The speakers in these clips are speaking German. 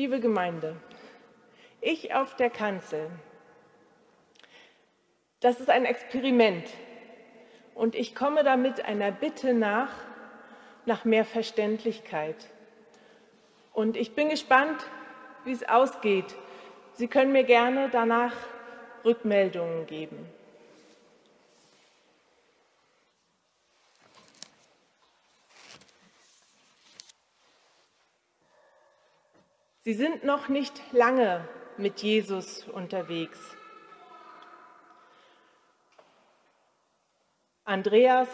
Liebe Gemeinde, ich auf der Kanzel. Das ist ein Experiment und ich komme damit einer Bitte nach, nach mehr Verständlichkeit. Und ich bin gespannt, wie es ausgeht. Sie können mir gerne danach Rückmeldungen geben. Sie sind noch nicht lange mit Jesus unterwegs. Andreas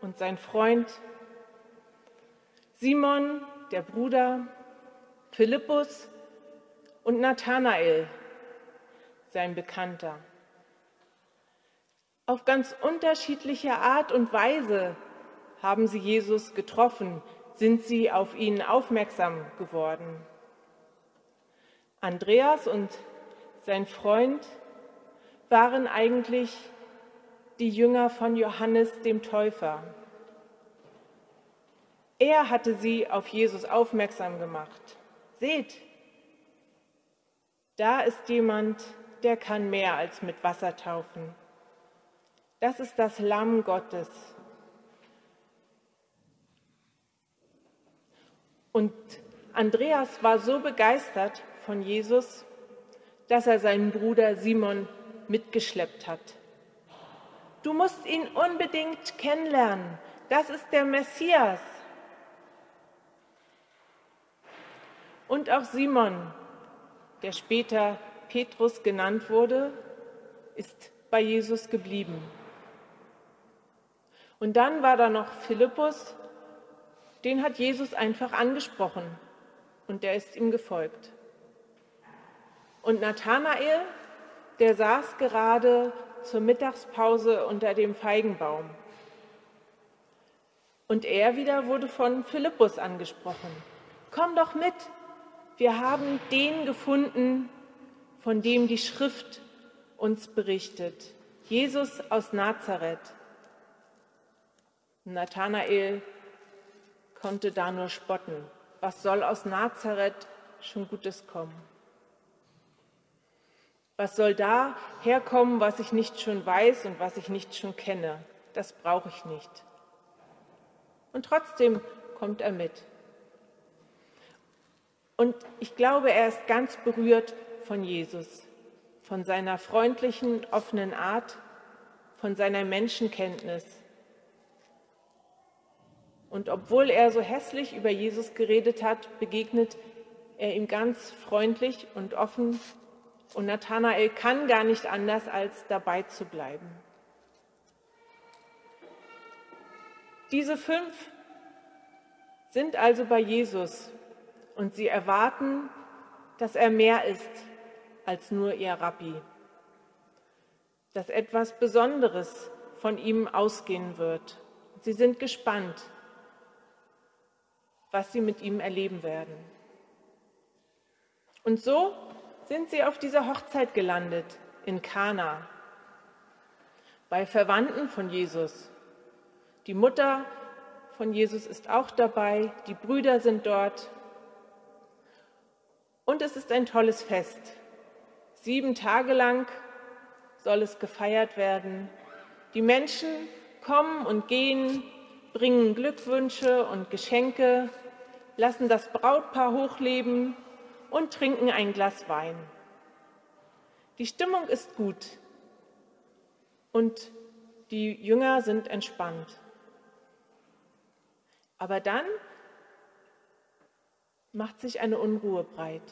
und sein Freund, Simon, der Bruder, Philippus und Nathanael, sein Bekannter. Auf ganz unterschiedliche Art und Weise haben sie Jesus getroffen, sind sie auf ihn aufmerksam geworden. Andreas und sein Freund waren eigentlich die Jünger von Johannes dem Täufer. Er hatte sie auf Jesus aufmerksam gemacht. Seht, da ist jemand, der kann mehr als mit Wasser taufen. Das ist das Lamm Gottes. Und Andreas war so begeistert von Jesus, dass er seinen Bruder Simon mitgeschleppt hat. Du musst ihn unbedingt kennenlernen. Das ist der Messias. Und auch Simon, der später Petrus genannt wurde, ist bei Jesus geblieben. Und dann war da noch Philippus, den hat Jesus einfach angesprochen und der ist ihm gefolgt. Und Nathanael, der saß gerade zur Mittagspause unter dem Feigenbaum. Und er wieder wurde von Philippus angesprochen. Komm doch mit, wir haben den gefunden, von dem die Schrift uns berichtet. Jesus aus Nazareth. Nathanael konnte da nur spotten. Was soll aus Nazareth schon Gutes kommen? Was soll da herkommen, was ich nicht schon weiß und was ich nicht schon kenne? Das brauche ich nicht. Und trotzdem kommt er mit. Und ich glaube, er ist ganz berührt von Jesus, von seiner freundlichen, offenen Art, von seiner Menschenkenntnis. Und obwohl er so hässlich über Jesus geredet hat, begegnet er ihm ganz freundlich und offen und Nathanael kann gar nicht anders, als dabei zu bleiben. Diese fünf sind also bei Jesus und sie erwarten, dass er mehr ist als nur ihr Rabbi, dass etwas Besonderes von ihm ausgehen wird. Sie sind gespannt, was sie mit ihm erleben werden. Und so sind sie auf dieser Hochzeit gelandet in Kana bei Verwandten von Jesus. Die Mutter von Jesus ist auch dabei, die Brüder sind dort. Und es ist ein tolles Fest. Sieben Tage lang soll es gefeiert werden. Die Menschen kommen und gehen, bringen Glückwünsche und Geschenke, lassen das Brautpaar hochleben und trinken ein Glas Wein. Die Stimmung ist gut und die Jünger sind entspannt. Aber dann macht sich eine Unruhe breit.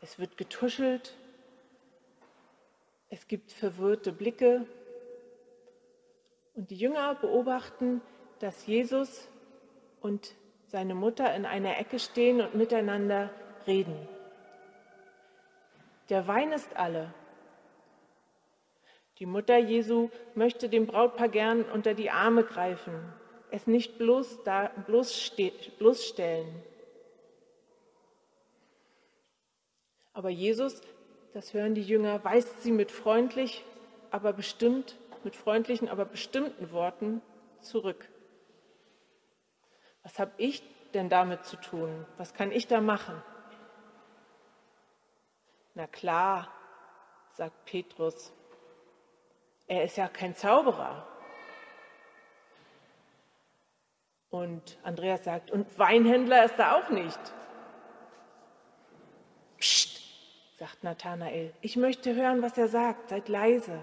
Es wird getuschelt, es gibt verwirrte Blicke und die Jünger beobachten, dass Jesus und seine Mutter in einer Ecke stehen und miteinander reden. Der Wein ist alle. Die Mutter Jesu möchte dem Brautpaar gern unter die Arme greifen, es nicht bloß da, bloß bloßstellen. Aber Jesus, das hören die Jünger, weist sie mit freundlich, aber bestimmt, mit freundlichen, aber bestimmten Worten zurück. Was habe ich denn damit zu tun? Was kann ich da machen? Na klar, sagt Petrus, er ist ja kein Zauberer. Und Andreas sagt, und Weinhändler ist er auch nicht. Psst, sagt Nathanael, ich möchte hören, was er sagt, seid leise.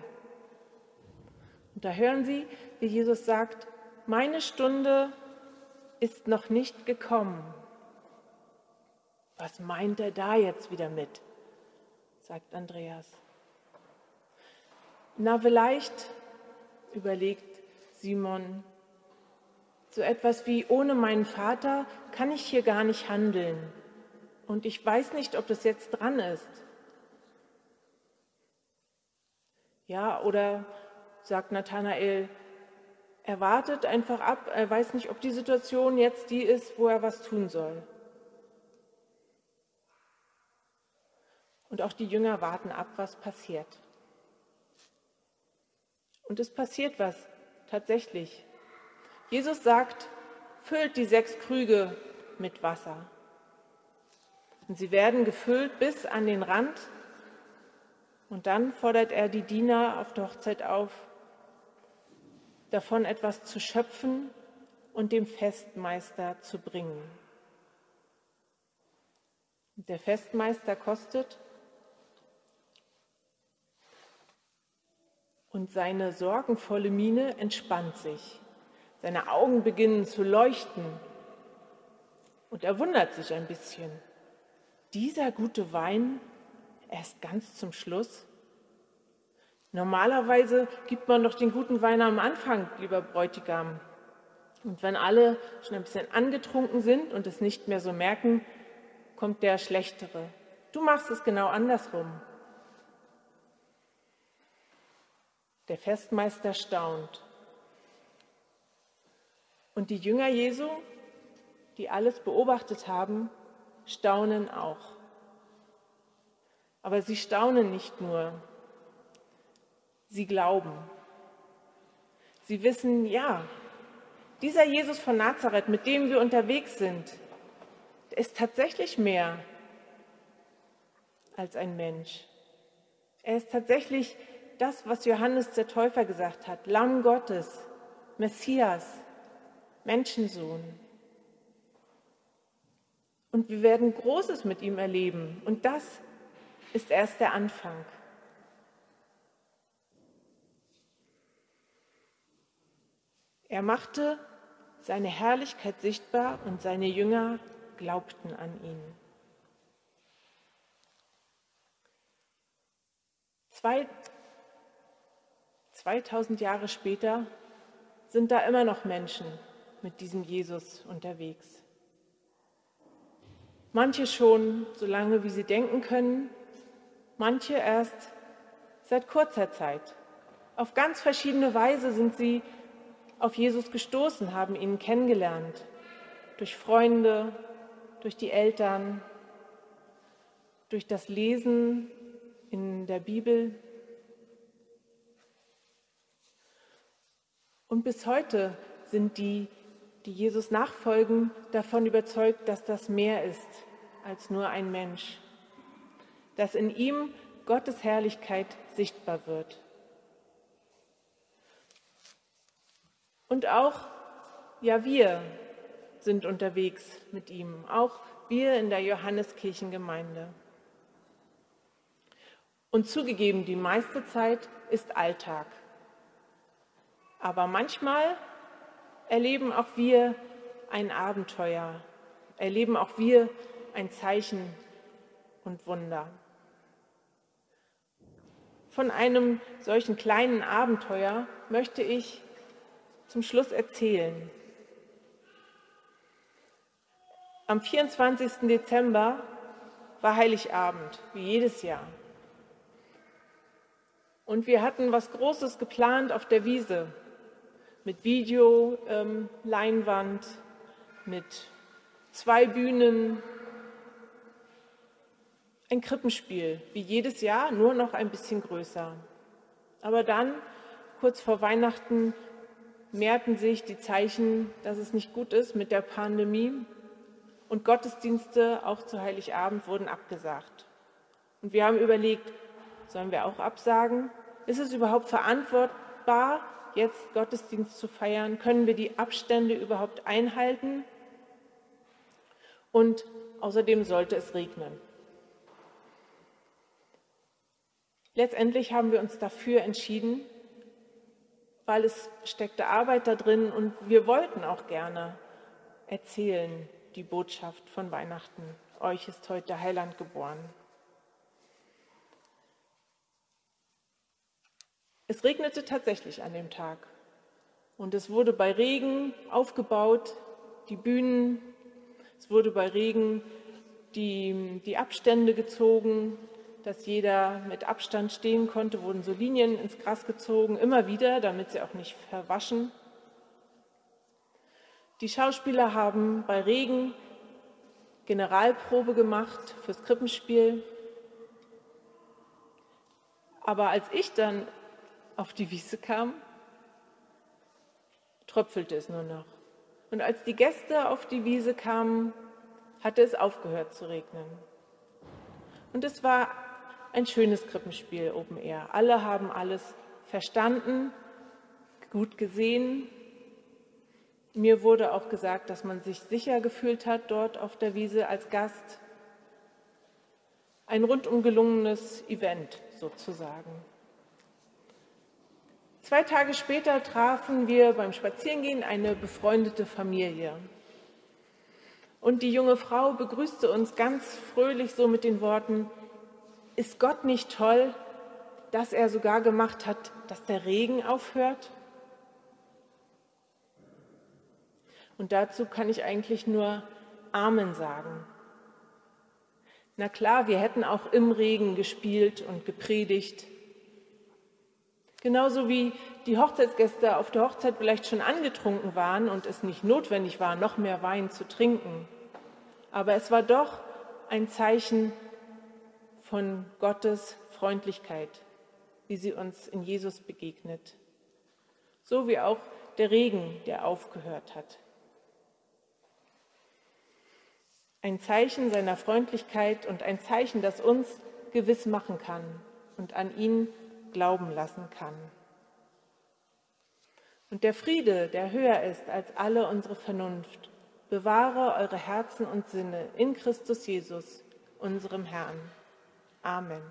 Und da hören sie, wie Jesus sagt, meine Stunde ist noch nicht gekommen. Was meint er da jetzt wieder mit? Sagt Andreas. Na, vielleicht, überlegt Simon, so etwas wie, ohne meinen Vater kann ich hier gar nicht handeln. Und ich weiß nicht, ob das jetzt dran ist. Ja, oder sagt Nathanael, er wartet einfach ab, er weiß nicht, ob die Situation jetzt die ist, wo er was tun soll. Und auch die Jünger warten ab, was passiert. Und es passiert was, tatsächlich. Jesus sagt, füllt die sechs Krüge mit Wasser. Und sie werden gefüllt bis an den Rand. Und dann fordert er die Diener auf der Hochzeit auf, davon etwas zu schöpfen und dem Festmeister zu bringen. Der Festmeister kostet und seine sorgenvolle Miene entspannt sich. Seine Augen beginnen zu leuchten und er wundert sich ein bisschen. Dieser gute Wein erst ganz zum Schluss? Normalerweise gibt man doch den guten Wein am Anfang, lieber Bräutigam. Und wenn alle schon ein bisschen angetrunken sind und es nicht mehr so merken, kommt der schlechtere. Du machst es genau andersrum. Der Festmeister staunt. Und die Jünger Jesu, die alles beobachtet haben, staunen auch. Aber sie staunen nicht nur, sie glauben. Sie wissen, ja, dieser Jesus von Nazareth, mit dem wir unterwegs sind, ist tatsächlich mehr als ein Mensch. Er ist tatsächlich das, was Johannes der Täufer gesagt hat, Lamm Gottes, Messias, Menschensohn. Und wir werden Großes mit ihm erleben. Und das ist erst der Anfang. Er machte seine Herrlichkeit sichtbar und seine Jünger glaubten an ihn. Zwei, 2000 Jahre später sind da immer noch Menschen mit diesem Jesus unterwegs. Manche schon so lange, wie sie denken können, manche erst seit kurzer Zeit. Auf ganz verschiedene Weise sind sie auf Jesus gestoßen, haben ihn kennengelernt. Durch Freunde, durch die Eltern, durch das Lesen in der Bibel, Und bis heute sind die, die Jesus nachfolgen, davon überzeugt, dass das mehr ist als nur ein Mensch, dass in ihm Gottes Herrlichkeit sichtbar wird. Und auch, ja, wir sind unterwegs mit ihm, auch wir in der Johanneskirchengemeinde. Und zugegeben, die meiste Zeit ist Alltag. Aber manchmal erleben auch wir ein Abenteuer, erleben auch wir ein Zeichen und Wunder. Von einem solchen kleinen Abenteuer möchte ich zum Schluss erzählen. Am 24. Dezember war Heiligabend, wie jedes Jahr. Und wir hatten was Großes geplant auf der Wiese mit Videoleinwand, ähm, mit zwei Bühnen, ein Krippenspiel, wie jedes Jahr, nur noch ein bisschen größer. Aber dann, kurz vor Weihnachten, mehrten sich die Zeichen, dass es nicht gut ist mit der Pandemie und Gottesdienste auch zu Heiligabend wurden abgesagt. Und wir haben überlegt, sollen wir auch absagen? Ist es überhaupt verantwortbar, jetzt Gottesdienst zu feiern? Können wir die Abstände überhaupt einhalten? Und außerdem sollte es regnen. Letztendlich haben wir uns dafür entschieden, weil es steckte Arbeit da drin und wir wollten auch gerne erzählen die Botschaft von Weihnachten. Euch ist heute Heiland geboren. Es regnete tatsächlich an dem Tag und es wurde bei Regen aufgebaut, die Bühnen, es wurde bei Regen die, die Abstände gezogen, dass jeder mit Abstand stehen konnte, wurden so Linien ins Gras gezogen, immer wieder, damit sie auch nicht verwaschen. Die Schauspieler haben bei Regen Generalprobe gemacht fürs Krippenspiel. Aber als ich dann auf die Wiese kam, tröpfelte es nur noch. Und als die Gäste auf die Wiese kamen, hatte es aufgehört zu regnen. Und es war ein schönes Krippenspiel Open Air. Alle haben alles verstanden, gut gesehen. Mir wurde auch gesagt, dass man sich sicher gefühlt hat dort auf der Wiese als Gast. Ein rundum gelungenes Event sozusagen. Zwei Tage später trafen wir beim Spazierengehen eine befreundete Familie. Und die junge Frau begrüßte uns ganz fröhlich so mit den Worten, ist Gott nicht toll, dass er sogar gemacht hat, dass der Regen aufhört? Und dazu kann ich eigentlich nur Amen sagen. Na klar, wir hätten auch im Regen gespielt und gepredigt, Genauso wie die Hochzeitsgäste auf der Hochzeit vielleicht schon angetrunken waren und es nicht notwendig war, noch mehr Wein zu trinken. Aber es war doch ein Zeichen von Gottes Freundlichkeit, wie sie uns in Jesus begegnet. So wie auch der Regen, der aufgehört hat. Ein Zeichen seiner Freundlichkeit und ein Zeichen, das uns gewiss machen kann und an ihn glauben lassen kann. Und der Friede, der höher ist als alle unsere Vernunft, bewahre eure Herzen und Sinne in Christus Jesus, unserem Herrn. Amen.